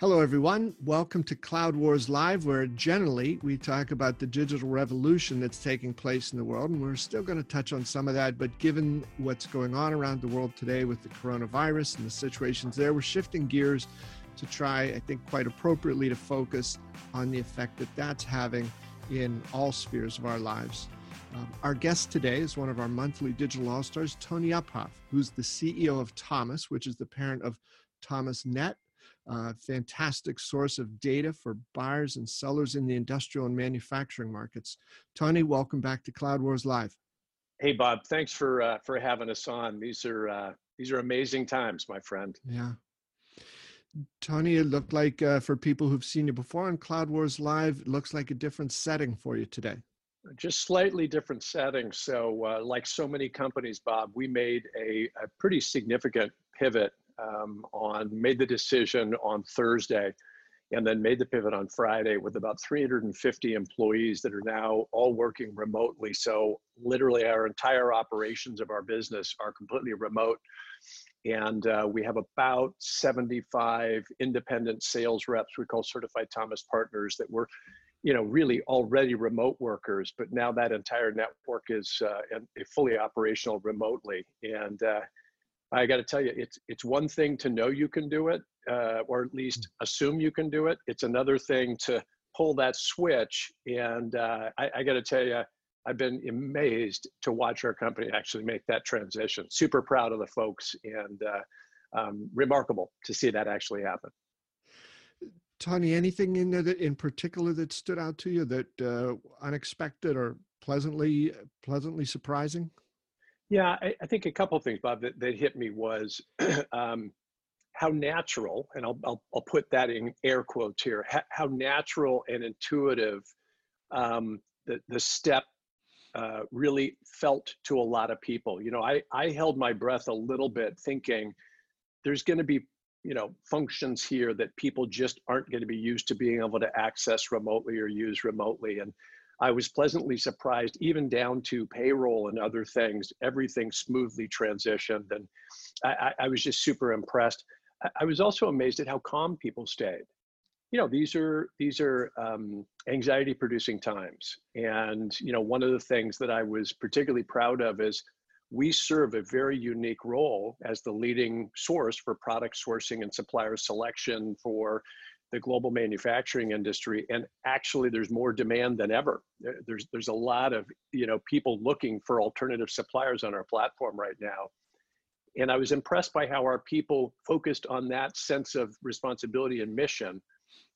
Hello, everyone. Welcome to Cloud Wars Live, where generally we talk about the digital revolution that's taking place in the world. And we're still going to touch on some of that. But given what's going on around the world today with the coronavirus and the situations there, we're shifting gears to try, I think, quite appropriately to focus on the effect that that's having in all spheres of our lives. Um, our guest today is one of our monthly digital all stars, Tony Uphoff, who's the CEO of Thomas, which is the parent of Thomasnet, a fantastic source of data for buyers and sellers in the industrial and manufacturing markets. Tony, welcome back to Cloud Wars Live. Hey, Bob. Thanks for uh, for having us on. These are uh, these are amazing times, my friend. Yeah. Tony, it looked like uh, for people who've seen you before on Cloud Wars Live, it looks like a different setting for you today just slightly different settings. So, uh, like so many companies, Bob, we made a, a pretty significant pivot um, on, made the decision on Thursday, and then made the pivot on Friday with about 350 employees that are now all working remotely. So, literally, our entire operations of our business are completely remote. And uh, we have about 75 independent sales reps, we call certified Thomas partners, that we're you know really already remote workers but now that entire network is uh, fully operational remotely and uh, i got to tell you it's it's one thing to know you can do it uh, or at least assume you can do it. It's another thing to pull that switch and uh, i, I got to tell you i've been amazed to watch our company actually make that transition. Super proud of the folks and uh, um, remarkable to see that actually happen. Tony, anything in there that in particular that stood out to you that uh, unexpected or pleasantly pleasantly surprising? Yeah, I, I think a couple of things, Bob, that, that hit me was um, how natural, and I'll, I'll, I'll put that in air quotes here, how, how natural and intuitive um, the, the step uh, really felt to a lot of people. You know, I, I held my breath a little bit thinking there's going to be you know functions here that people just aren't going to be used to being able to access remotely or use remotely and i was pleasantly surprised even down to payroll and other things everything smoothly transitioned and i, I was just super impressed. I, was also amazed at how calm people stayed. You know these are these are um, anxiety producing times and you know one of the things that i was particularly proud of is we serve a very unique role as the leading source for product sourcing and supplier selection for the global manufacturing industry and actually there's more demand than ever. There's there's a lot of you know people looking for alternative suppliers on our platform right now. And i was impressed by how our people focused on that sense of responsibility and mission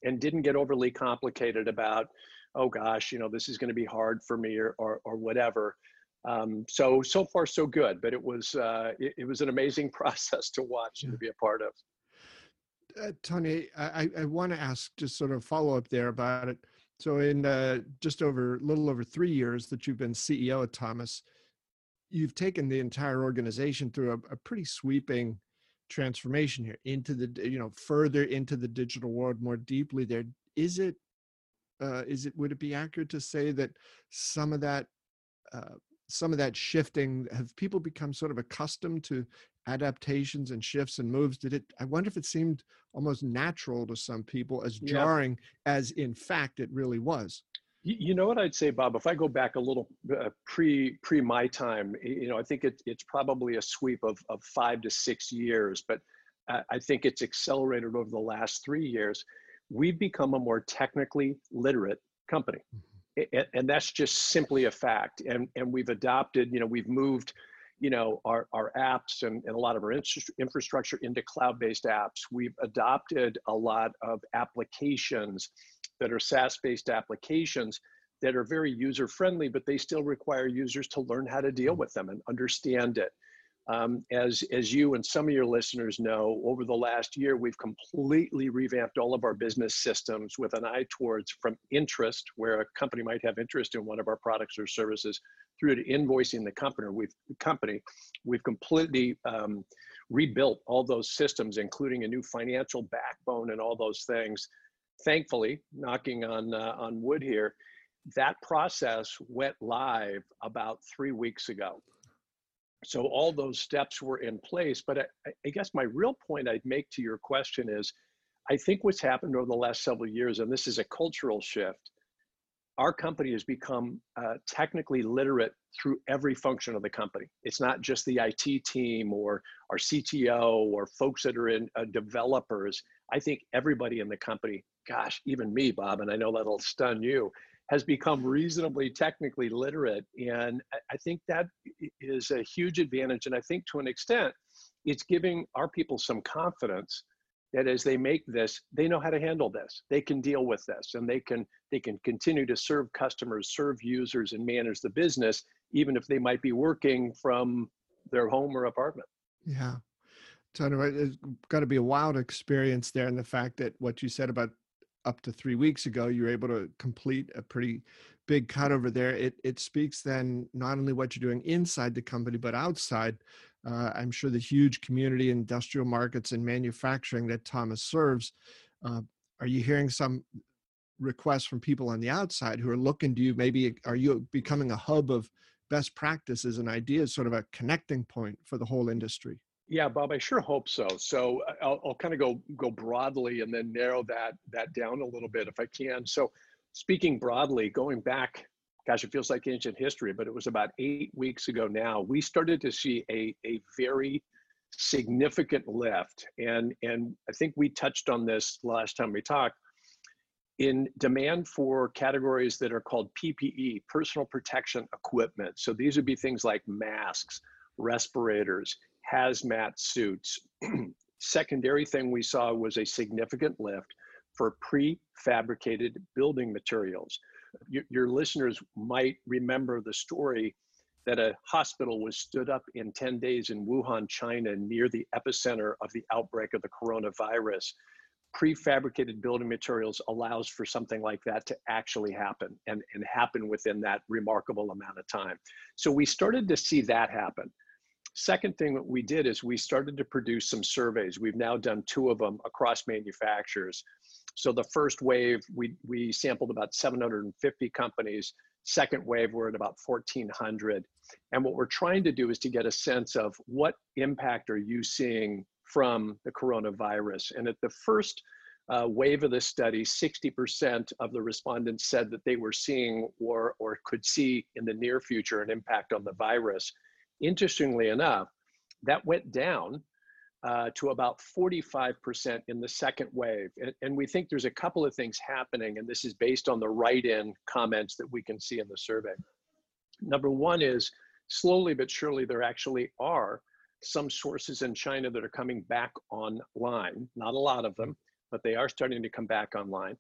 and didn't get overly complicated about oh gosh you know this is going to be hard for me or, or, or whatever. Um, so so far so good, but it was uh, it, it, was an amazing process to watch and to be a part of. Uh, Tony, I, I want to ask just sort of follow up there about it. So in uh, just over a little over three years that you've been CEO at Thomas, you've taken the entire organization through a, a pretty sweeping transformation here into the you know further into the digital world more deeply. There is it uh, is it would it be accurate to say that some of that uh, some of that shifting have people become sort of accustomed to adaptations and shifts and moves did it i wonder if it seemed almost natural to some people as jarring yeah. as in fact it really was you know what I'd say, Bob? If I go back a little uh, pre pre my time, you know, I think it, it's probably a sweep of of five to six years, but I think it's accelerated over the last three years. We've become a more technically literate company. Mm-hmm and that's just simply a fact. And and we've adopted, you know, we've moved, you know, our our apps and, and a lot of our infrastructure into cloud-based apps. We've adopted a lot of applications that are SaaS-based applications that are very user-friendly, but they still require users to learn how to deal mm. with them and understand it. Um, as, as you and some of your listeners know, over the last year, we've completely revamped all of our business systems with an eye towards from interest, where a company might have interest in one of our products or services, through to invoicing the company. We've, company, we've completely um, rebuilt all those systems, including a new financial backbone and all those things. Thankfully, knocking on, uh, on wood here, that process went live about three weeks ago so all those steps were in place but I, I, guess my real point i'd make to your question is I think what's happened over the last several years, and this is a cultural shift, our company has become uh, technically literate through every function of the company. It's not just the IT team or our CTO or folks that are in uh, developers. I think everybody in the company, gosh, even me, Bob, and I know that'll stun you, has become reasonably technically literate. And I think that is a huge advantage. And I think to an extent, it's giving our people some confidence that as they make this they know how to handle this they can deal with this and they can they can continue to serve customers serve users and manage the business even if they might be working from their home or apartment yeah anyway, it's got to be a wild experience there and the fact that what you said about up to three weeks ago you were able to complete a pretty big cut over there it it speaks then not only what you're doing inside the company but outside uh, I'm sure the huge community industrial markets and manufacturing that Thomas serves. Uh, are you hearing some requests from people on the outside who are looking to you? Maybe are you becoming a hub of best practices and ideas, sort of a connecting point for the whole industry? Yeah, Bob, I sure hope so. So uh, I'll, I'll kind of go go broadly and then narrow that that down a little bit if I can. So speaking broadly, going back gosh, it feels like ancient history, but it was about eight weeks ago now, we started to see a, a very significant lift. And, and I think we touched on this last time we talked in demand for categories that are called PPE, personal protection equipment. So these would be things like masks, respirators, hazmat suits. Secondary thing we saw was a significant lift for prefabricated building materials your, your listeners might remember the story that a hospital was stood up in 10 days in Wuhan, China, near the epicenter of the outbreak of the coronavirus. Prefabricated building materials allows for something like that to actually happen and, and happen within that remarkable amount of time. So we started to see that happen. Second thing that we did is we started to produce some surveys. We've now done two of them across manufacturers so the first wave, we, we sampled about 750 companies. Second wave, we're at about 1,400. And what we're trying to do is to get a sense of what impact are you seeing from the coronavirus. And at the first uh, wave of the study, 60% of the respondents said that they were seeing or, or could see in the near future an impact on the virus. Interestingly enough, that went down uh, to about 45% in the second wave. And, and, we think there's a couple of things happening, and this is based on the write in comments that we can see in the survey. Number one is slowly but surely, there actually are some sources in China that are coming back online, not a lot of them, but they are starting to come back online.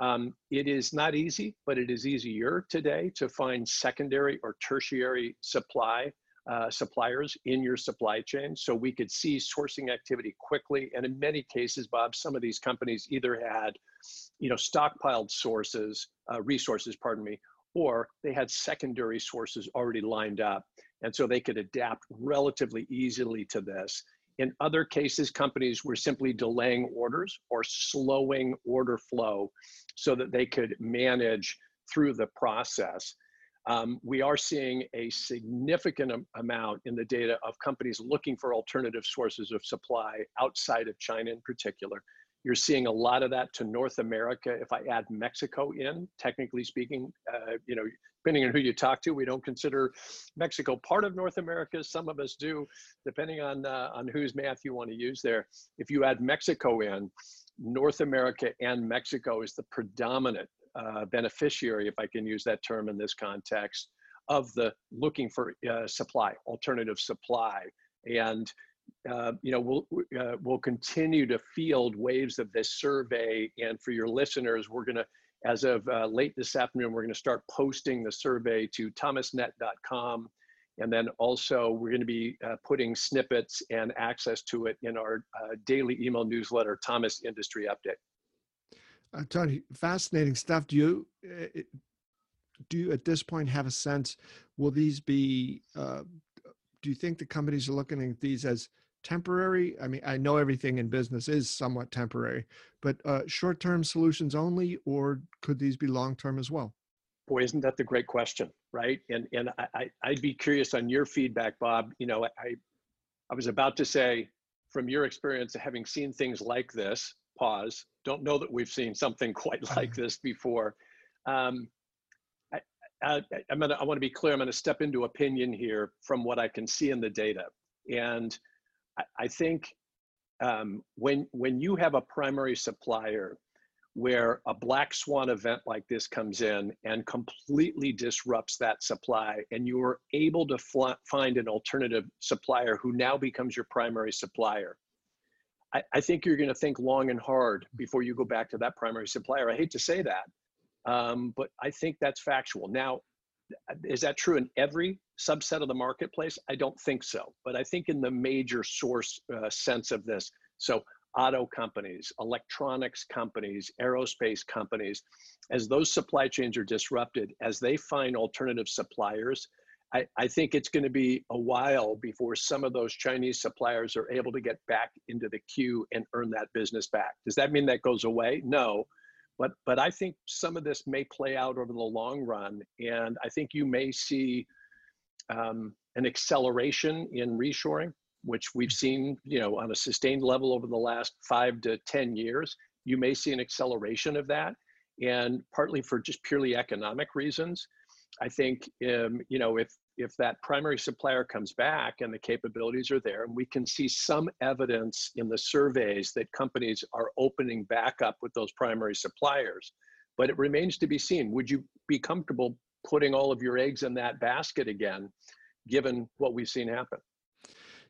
Um, it is not easy, but it is easier today to find secondary or tertiary supply uh, suppliers in your supply chain so we could see sourcing activity quickly. And in many cases bob some of these companies either had you know stockpiled sources uh, resources pardon me or they had secondary sources already lined up. And so they could adapt relatively easily to this. In other cases companies were simply delaying orders or slowing order flow so that they could manage through the process um, we are seeing a significant amount in the data of companies looking for alternative sources of supply outside of China in particular. You're seeing a lot of that to North America. If I add Mexico in, technically speaking, uh, you know, depending on who you talk to, we don't consider Mexico part of North America. Some of us do, depending on uh, on whose math you want to use there. If you add Mexico in, North America and Mexico is the predominant uh, beneficiary, if I can use that term in this context, of the looking for uh, supply, alternative supply. And uh, you know, we'll uh, we'll continue to field waves of this survey. And for your listeners, we're going to, as of uh, late this afternoon, we're going to start posting the survey to thomasnet.com. And then also, we're going to be putting snippets and access to it in our daily email newsletter, Thomas Industry Update. Uh, Tony, fascinating stuff. Do you uh, do you at this point have a sense? Will these be? Uh, do you think the companies are looking at these as temporary? I mean, I know everything in business is somewhat temporary, but uh, short-term solutions only, or could these be long-term as well? Boy, isn't that the great question, right? And and I, I'd be curious on your feedback, Bob. You know, I I was about to say, from your experience having seen things like this, pause. Don't know that we've seen something quite like this before. Um, I, I, I'm gonna, I want to be clear. I'm going to step into opinion here from what I can see in the data, and I, I think um, when when you have a primary supplier where a black swan event like this comes in and completely disrupts that supply and you are able to find an alternative supplier who now becomes your primary supplier I, I think you're going to think long and hard before you go back to that primary supplier. I hate to say that um, but i think that's factual. Now is that true in every subset of the marketplace? I don't think so but i think in the major source uh, sense of this so auto companies, electronics companies, aerospace companies, as those supply chains are disrupted, as they find alternative suppliers, I, I think it's going to be a while before some of those Chinese suppliers are able to get back into the queue and earn that business back. Does that mean that goes away? No. But, but I think some of this may play out over the long run. And I think you may see um, an acceleration in reshoring which we've seen, you know, on a sustained level over the last five to 10 years, you may see an acceleration of that. And partly for just purely economic reasons. I think, um, you know, if, if that primary supplier comes back and the capabilities are there, and we can see some evidence in the surveys that companies are opening back up with those primary suppliers, but it remains to be seen. Would you be comfortable putting all of your eggs in that basket again, given what we've seen happen?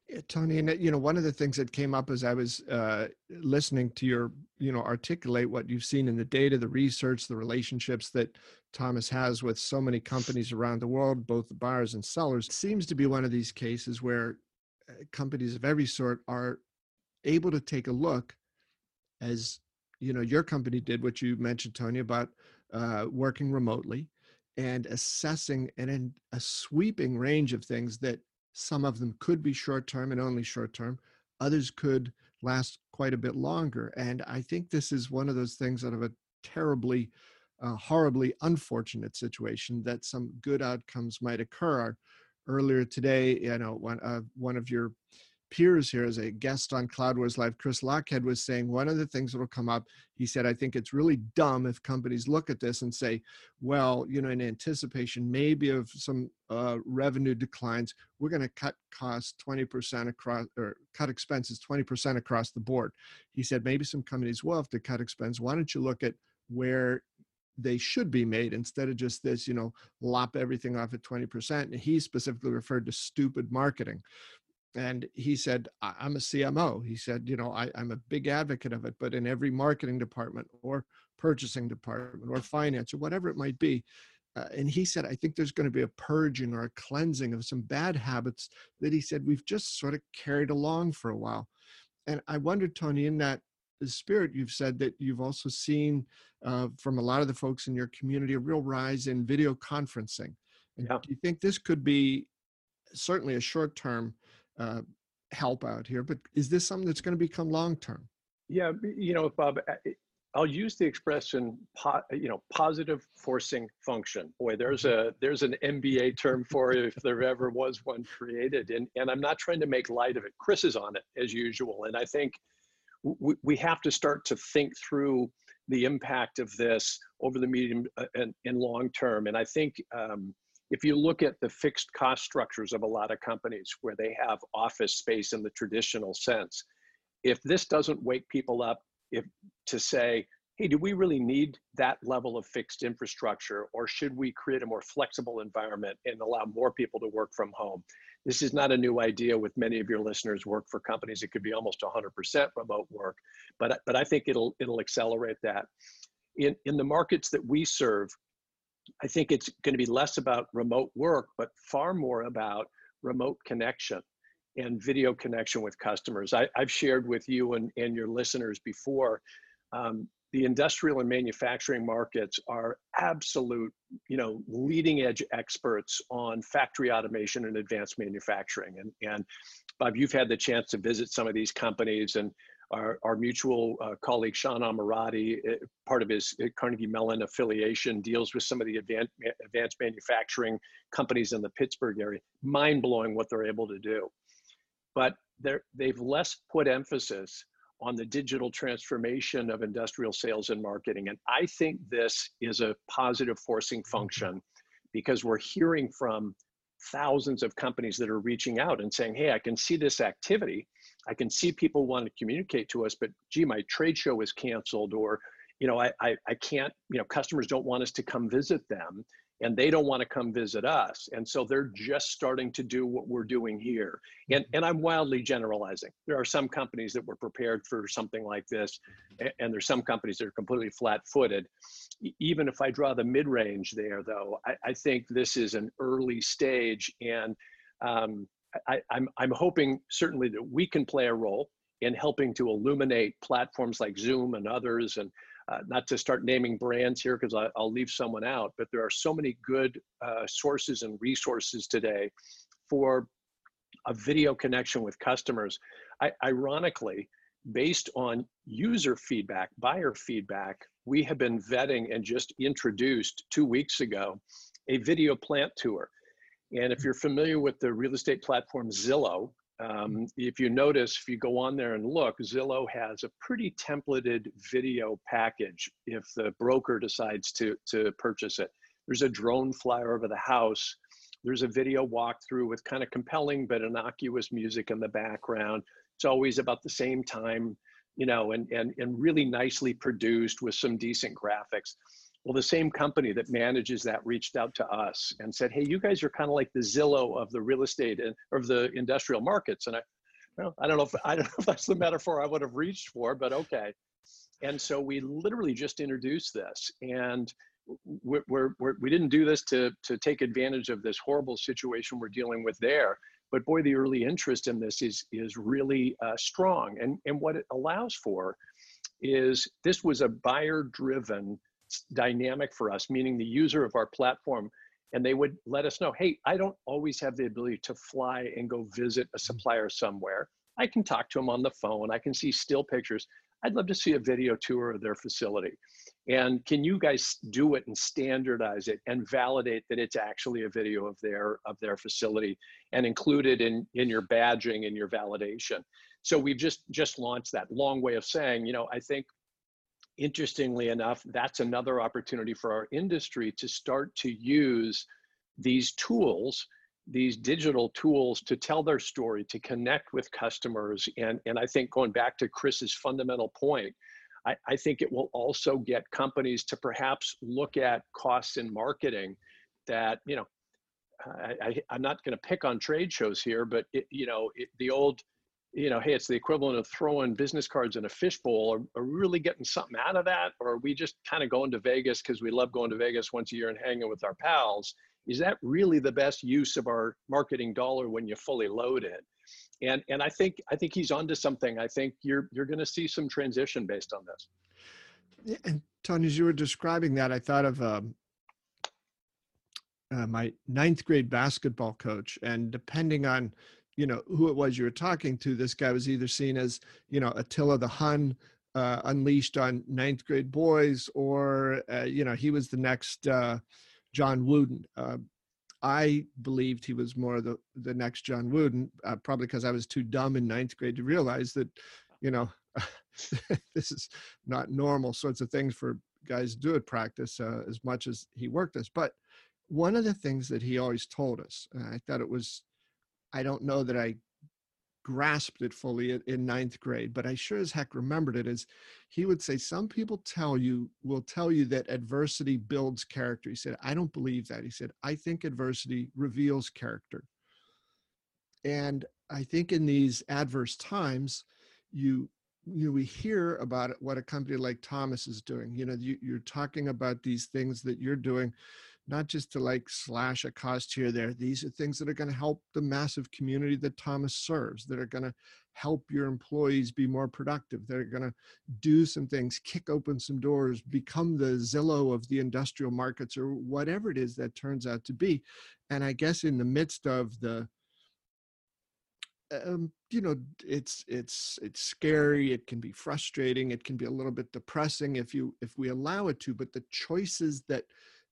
Yeah, Tony, and you know, one of the things that came up as I was uh, listening to your, you know, articulate what you've seen in the data, the research, the relationships that Thomas has with so many companies around the world, both buyers and sellers, seems to be one of these cases where uh, companies of every sort are able to take a look, as you know, your company did, what you mentioned, Tony, about uh, working remotely and assessing and a sweeping range of things that some of them could be short term and only short term. Others could last quite a bit longer. And I think this is one of those things out of a terribly, uh, horribly unfortunate situation that some good outcomes might occur. Earlier today, you know, one, uh, one of your peers here as a guest on Cloud Wars Live, Chris Lochhead was saying one of the things that will come up, he said, I think it's really dumb if companies look at this and say, well, you know, in anticipation maybe of some uh, revenue declines, we're going to cut costs 20% across or cut expenses 20% across the board. He said, maybe some companies will have to cut expense. Why don't you look at where they should be made instead of just this, you know, lop everything off at 20%. And he specifically referred to stupid marketing and he said i'm a cmo he said you know I, i'm a big advocate of it but in every marketing department or purchasing department or finance or whatever it might be uh, and he said i think there's going to be a purging or a cleansing of some bad habits that he said we've just sort of carried along for a while and i wonder tony in that spirit you've said that you've also seen uh, from a lot of the folks in your community a real rise in video conferencing. And yeah. do you think this could be certainly a short term uh, help out here, but is this something that's going to become long term? Yeah, you know, Bob, I'll use the expression, you know, positive forcing function. Boy, there's mm-hmm. a there's an MBA term for it if there ever was one created, and and I'm not trying to make light of it. Chris is on it as usual, and I think we, we have to start to think through the impact of this over the medium uh, and, and long term. And I think um, if you look at the fixed cost structures of a lot of companies where they have office space in the traditional sense, if this doesn't wake people up if, to say, hey, do we really need that level of fixed infrastructure or should we create a more flexible environment and allow more people to work from home? This is not a new idea with many of your listeners work for companies. It could be almost 100% remote work, but, but I think it'll, it'll accelerate that. In, in the markets that we serve, I think it's going to be less about remote work, but far more about remote connection and video connection with customers. I, have shared with you and, and your listeners before, um, the industrial and manufacturing markets are absolute, you know, leading edge experts on factory automation and advanced manufacturing. And, and Bob, you've had the chance to visit some of these companies and our, our mutual uh, colleague Sean Ammirati, uh, part of his uh, Carnegie Mellon affiliation, deals with some of the advanced, advanced manufacturing companies in the Pittsburgh area. Mind blowing what they're able to do. But they've less put emphasis on the digital transformation of industrial sales and marketing. And I think this is a positive forcing mm-hmm. function because we're hearing from thousands of companies that are reaching out and saying, hey, I can see this activity. I can see people want to communicate to us, but gee, my trade show is canceled or you know, I, I, I can't, you know, customers don't want us to come visit them and they don't want to come visit us. And so they're just starting to do what we're doing here. And, mm-hmm. and I'm wildly generalizing. There are some companies that were prepared for something like this, and there's some companies that are completely flat footed. Even if I draw the mid range there, though, I, I, think this is an early stage. And um, I, I'm, I'm hoping certainly that we can play a role in helping to illuminate platforms like Zoom and others and uh, not to start naming brands here because I'll leave someone out, but there are so many good uh, sources and resources today for a video connection with customers. I, ironically, based on user feedback, buyer feedback, we have been vetting and just introduced two weeks ago a video plant tour. And if you're familiar with the real estate platform Zillow, um, if you notice, if you go on there and look, Zillow has a pretty templated video package if the broker decides to, to purchase it. There's a drone flyer over the house. There's a video walkthrough with kind of compelling but innocuous music in the background. It's always about the same time, you know, and, and, and really nicely produced with some decent graphics. Well, the same company that manages that reached out to us and said, "Hey, you guys are kind of like the Zillow of the real estate and of the industrial markets." And I, well, I don't know if I don't know if that's the metaphor I would have reached for, but okay. And so we literally just introduced this, and we're, we're, we're, we did not do this to to take advantage of this horrible situation we're dealing with there. But boy, the early interest in this is is really uh, strong, and and what it allows for is this was a buyer driven dynamic for us, meaning the user of our platform. And they would let us know, hey, I don't always have the ability to fly and go visit a mm-hmm. supplier somewhere. I can talk to them on the phone. I can see still pictures. I'd love to see a video tour of their facility. And can you guys do it and standardize it and validate that it's actually a video of their of their facility and include it in in your badging and your validation. So we've just just launched that long way of saying, you know, I think interestingly enough, that's another opportunity for our industry to start to use these tools, these digital tools to tell their story, to connect with customers. And, and I think going back to Chris's fundamental point, I, I think it will also get companies to perhaps look at costs in marketing that, you know, I, I, am not going to pick on trade shows here, but it, you know, it, the old you know, hey, it's the equivalent of throwing business cards in a fishbowl. Are, are we really getting something out of that? Or are we just kind of going to Vegas because we love going to Vegas once a year and hanging with our pals? Is that really the best use of our marketing dollar when you fully load it? And and I think I think he's onto something. I think you're you're going to see some transition based on this. And Tony, as you were describing that, I thought of um, uh, my ninth grade basketball coach, and depending on you know who it was you were talking to this guy was either seen as you know attila the hun uh, unleashed on ninth grade boys or uh, you know he was the next uh, john wooden. Uh, i believed he was more the the next john wooden uh, probably because i was too dumb in ninth grade to realize that you know this is not normal sorts of things for guys to do at practice uh, as much as he worked us. But one of the things that he always told us i thought it was I don't know that I grasped it fully in ninth grade, but I sure as heck remembered it as he would say, Some people tell you, will tell you that adversity builds character. He said, I don't believe that. He said, I think adversity reveals character. And I think in these adverse times, you you know, we hear about what a company like Thomas is doing. You know, you, you're talking about these things that you're doing not just to like slash a cost here there. These are things that are going to help the massive community that Thomas serves, that are going to help your employees be more productive. They're going to do some things, kick open some doors, become the Zillow of the industrial markets or whatever it is that turns out to be. And I guess in the midst of the um, you know it's it's it's scary it can be frustrating it can be a little bit depressing if you if we allow it to but the choices that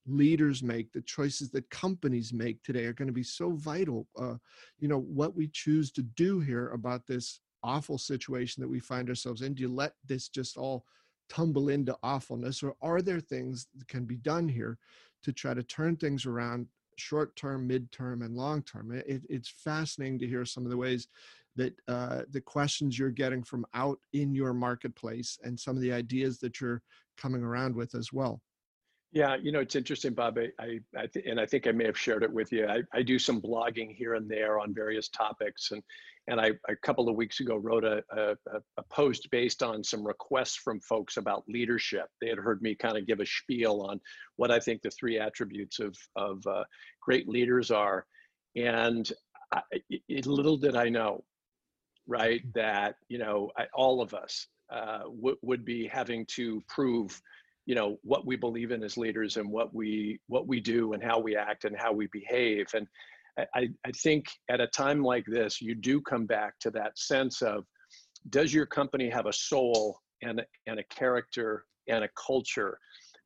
leaders make, the choices that companies make today are going to be so vital. Uh, you know, what we choose to do here about this awful situation that we find ourselves in? Do you let this just all tumble into awfulness, or are there things that can be done here to try to turn things around short term, mid-term, and long term? It, it's fascinating to hear some of the ways that uh, the questions you're getting from out in your marketplace and some of the ideas that you're coming around with as well. Yeah, you know, it's interesting, Bob. I, I, I th- and I think I may have shared it with you. I, I do some blogging here and there on various topics, and and I a couple of weeks ago wrote a, a, a post based on some requests from folks about leadership. They had heard me kind of give a spiel on what I think the three attributes of of uh, great leaders are, and I, it, little did I know, right, that you know I, all of us uh, w- would be having to prove you know what we believe in as leaders and what we what we do and how we act and how we behave. And I, I think at a time like this you do come back to that sense of does your company have a soul and and a character and a culture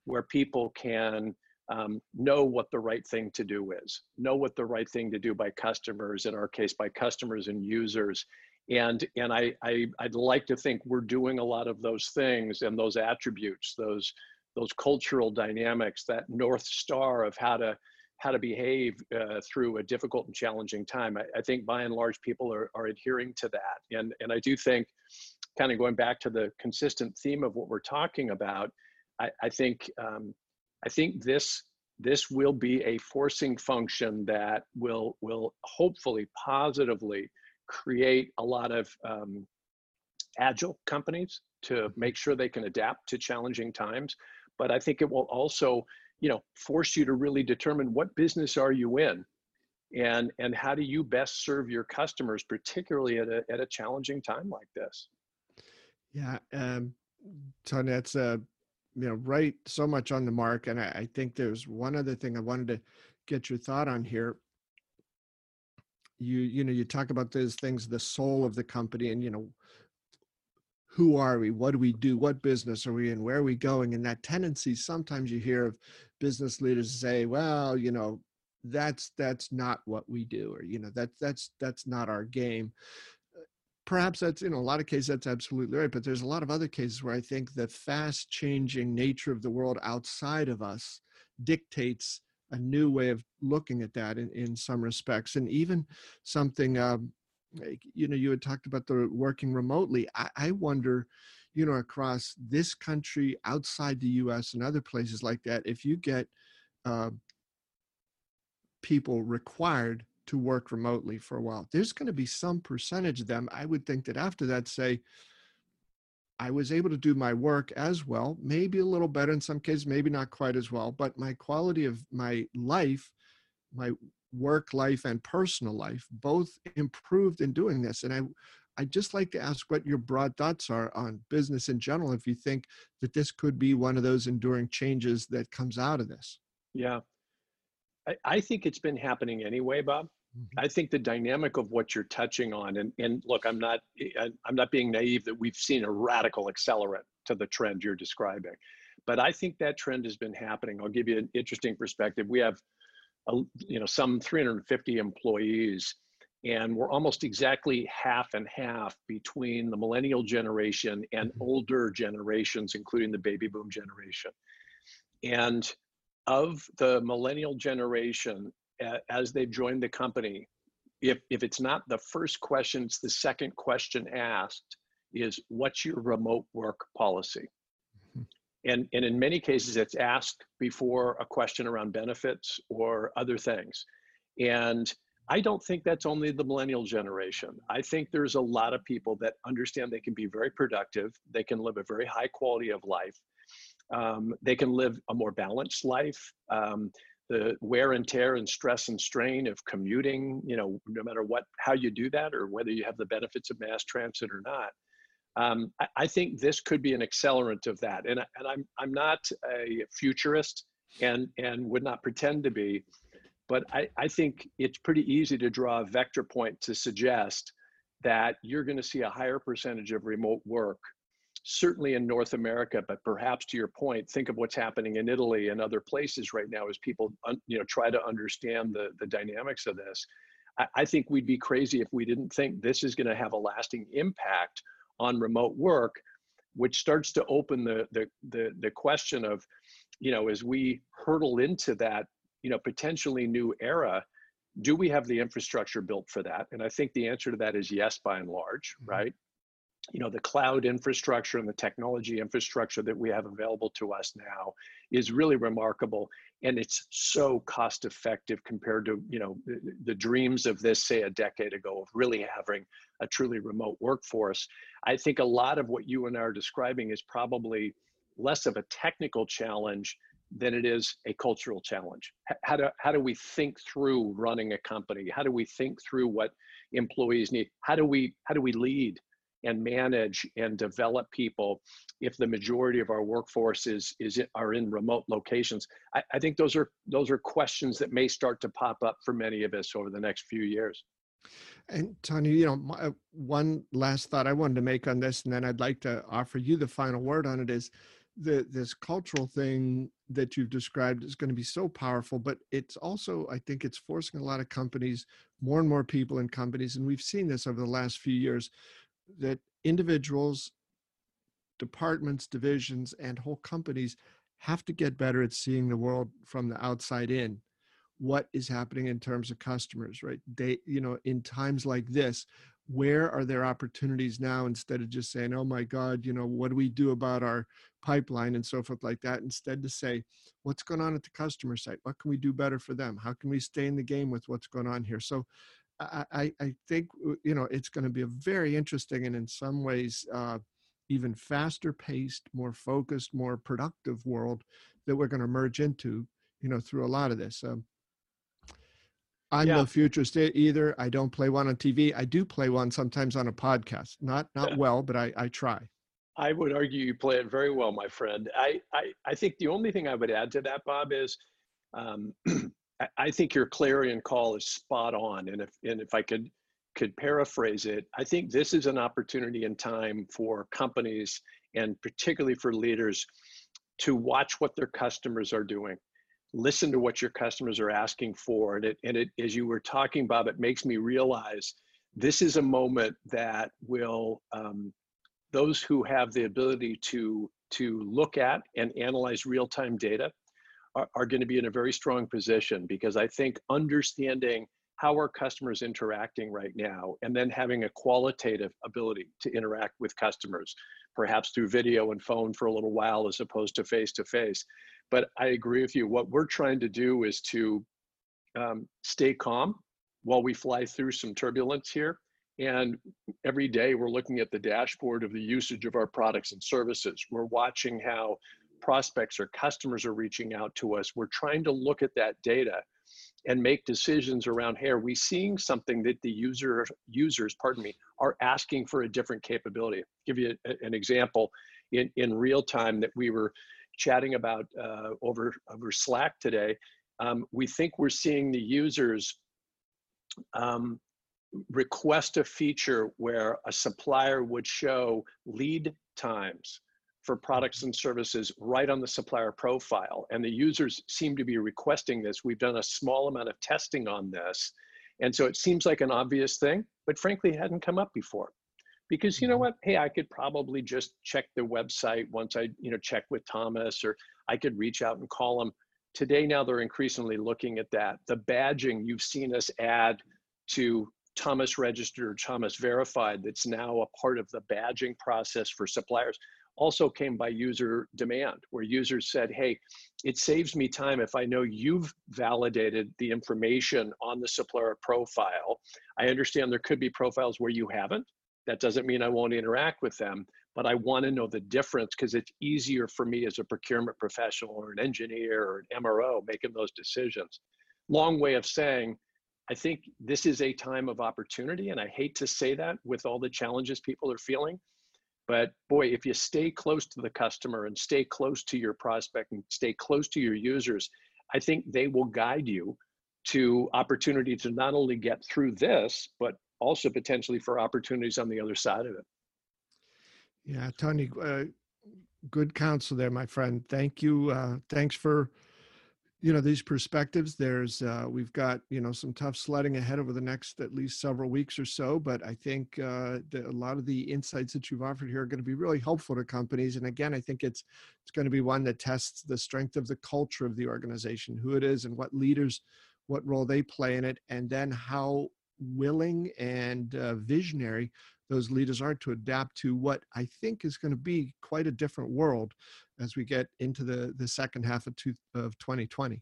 where people can um, know what the right thing to do is know what the right thing to do by customers in our case by customers and users and and I, I i'd like to think we're doing a lot of those things and those attributes those those cultural dynamics that north star of how to how to behave uh, through a difficult and challenging time. I, I, think by and large people are, are adhering to that. And and i do think kind of going back to the consistent theme of what we're talking about i, I think um, i think this this will be a forcing function that will will hopefully positively create a lot of um, agile companies to mm-hmm. make sure they can adapt to challenging times. But I think it will also, you know, force you to really determine what business are you in, and and how do you best serve your customers, particularly at a at a challenging time like this. Yeah, um, Tony, that's uh, you know, right so much on the mark, and I, I think there's one other thing I wanted to get your thought on here you you know you talk about those things the soul of the company and you know who are we? What do we do? What business are we in? Where are we going? And that tendency sometimes you hear of business leaders say well you know that's that's not what we do or you know that that's that's not our game. Uh, perhaps that's in a lot of cases that's absolutely right but there's a lot of other cases where i think the fast changing nature of the world outside of us dictates a new way of looking at that in, in some respects. And even something um, you know you had talked about the working remotely. I, I, wonder you know across this country outside the us and other places like that if you get uh, people required to work remotely for a while there's going to be some percentage of them i would think that after that say I was able to do my work as well, maybe a little better in some cases, maybe not quite as well, but my quality of my life, my work life and personal life both improved in doing this. And I I'd just like to ask what your broad thoughts are on business in general, if you think that this could be one of those enduring changes that comes out of this. Yeah. I, I think it's been happening anyway, Bob. Mm-hmm. I think the dynamic of what you're touching on, and, and look, I'm not I'm not being naive that we've seen a radical accelerant to the trend you're describing, but I think that trend has been happening. I'll give you an interesting perspective. We have, a, you know, some 350 employees, and we're almost exactly half and half between the millennial generation and mm-hmm. older generations, including the baby boom generation. And of the millennial generation, as they've joined the company, if, if it's not the first question, it's the second question asked is what's your remote work policy? Mm-hmm. And, and in many cases, it's asked before a question around benefits or other things. And I don't think that's only the millennial generation. I think there's a lot of people that understand they can be very productive, they can live a very high quality of life, um, they can live a more balanced life. Um, the wear and tear and stress and strain of commuting, you know, no matter what, how you do that or whether you have the benefits of mass transit or not. Um, I, I, think this could be an accelerant of that. And, and I'm, I'm not a futurist and, and would not pretend to be, but I, I think it's pretty easy to draw a vector point to suggest that you're going to see a higher percentage of remote work certainly in North America, but perhaps to your point, think of what's happening in Italy and other places right now as people you know try to understand the the dynamics of this. I, I think we'd be crazy if we didn't think this is going to have a lasting impact on remote work, which starts to open the, the, the, the question of, you know, as we hurdle into that, you know, potentially new era, do we have the infrastructure built for that? And I think the answer to that is yes, by and large, mm-hmm. right? You know the cloud infrastructure and the technology infrastructure that we have available to us now is really remarkable and it's so cost effective compared to you know the, dreams of this say a decade ago of really having a truly remote workforce. I think a lot of what you and i are describing is probably less of a technical challenge than it is a cultural challenge. How do how do we think through running a company? How do we think through what employees need? How do we how do we lead and manage and develop people if the majority of our workforce is is are in remote locations. I, I, think those are those are questions that may start to pop up for many of us over the next few years. And tony you know my, uh, one last thought i wanted to make on this and then i'd like to offer you the final word on it is the this cultural thing that you've described is going to be so powerful but it's also i think it's forcing a lot of companies more and more people in companies and we've seen this over the last few years that individuals, departments, divisions, and whole companies have to get better at seeing the world from the outside in. What is happening in terms of customers, right? They, you know, in times like this, where are there opportunities now instead of just saying, oh my God, you know, what do we do about our pipeline and so forth like that? Instead to say, what's going on at the customer site? What can we do better for them? How can we stay in the game with what's going on here? So I, I think uh, you know it's going to be a very interesting and in some ways uh, even faster paced, more focused, more productive world that we're going to merge into. You know, through a lot of this. Um, I'm yeah. no futurist either. I don't play one on TV. I do play one sometimes on a podcast. Not not yeah. well, but I, I try. I would argue you play it very well, my friend. I, I, I think the only thing I would add to that, Bob, is um, I think your clarion call is spot on. And if and if I could could paraphrase it, I think this is an opportunity in time for companies and particularly for leaders to watch what their customers are doing. Listen to what your customers are asking for. And it and it as you were talking, Bob, it makes me realize this is a moment that will um, those who have the ability to to look at and analyze real-time data are, are going to be in a very strong position because I think understanding how our customers are interacting right now and then having a qualitative ability to interact with customers perhaps through video and phone for a little while as opposed to face to face but i agree with you what we're trying to do is to um, stay calm while we fly through some turbulence here. And every day we're looking at the dashboard of the usage of our products and services. We're watching how prospects or customers are reaching out to us, we're trying to look at that data and make decisions around hey are we seeing something that the user users pardon me are asking for a different capability? I'll give you a, an example in in real time that we were chatting about uh, over over slack today. Um, we think we're seeing the users um, request a feature where a supplier would show lead times for products and services right on the supplier profile. And the users seem to be requesting this. We've done a small amount of testing on this. And so it seems like an obvious thing, but frankly, it hadn't come up before. Because you know mm-hmm. what? Hey, I could probably just check the website once I, you know, check with Thomas, or I could reach out and call them. Today, now they're increasingly looking at that. The badging you've seen us add to Thomas registered, or Thomas verified, that's now a part of the badging process for suppliers also came by user demand, where users said, hey, it saves me time if I know you've validated the information on the supplier profile. I understand there could be profiles where you haven't. That doesn't mean I won't interact with them, but I want to know the difference because it's easier for me as a procurement professional or an engineer or an MRO making those decisions. Long way of saying, I think this is a time of opportunity, and I hate to say that with all the challenges people are feeling but boy, if you stay close to the customer and stay close to your prospect and stay close to your users, I think they will guide you to opportunity to not only get through this, but also potentially for opportunities on the other side of it. Yeah, Tony, uh, good counsel there, my friend. Thank you. Uh, thanks for you know these perspectives there's uh, we've got you know some tough sledding ahead over the next at least several weeks or so but i think uh, the, a lot of the insights that you've offered here are going to be really helpful to companies and again i think it's it's going to be one that tests the strength of the culture of the organization who it is and what leaders what role they play in it and then how willing and uh, visionary those leaders are to adapt to what i think is going to be quite a different world as we get into the, the second half of, two, of 2020.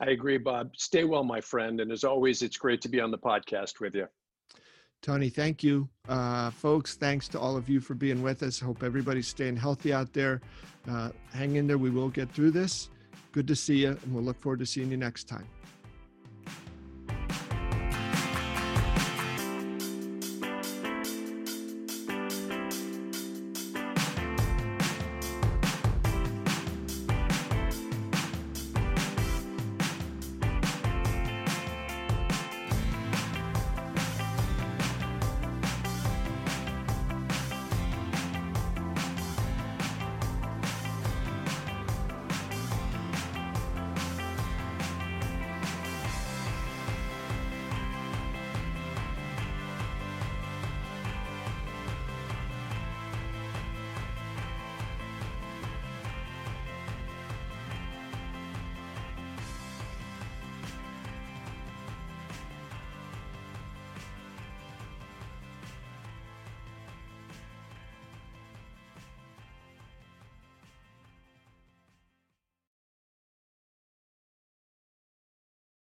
I agree, Bob. Stay well, my friend. And as always, it's great to be on the podcast with you. Tony, thank you. Uh, folks, thanks to all of you for being with us. Hope everybody's staying healthy out there. Uh, hang in there. We will get through this. Good to see you, and we'll look forward to seeing you next time.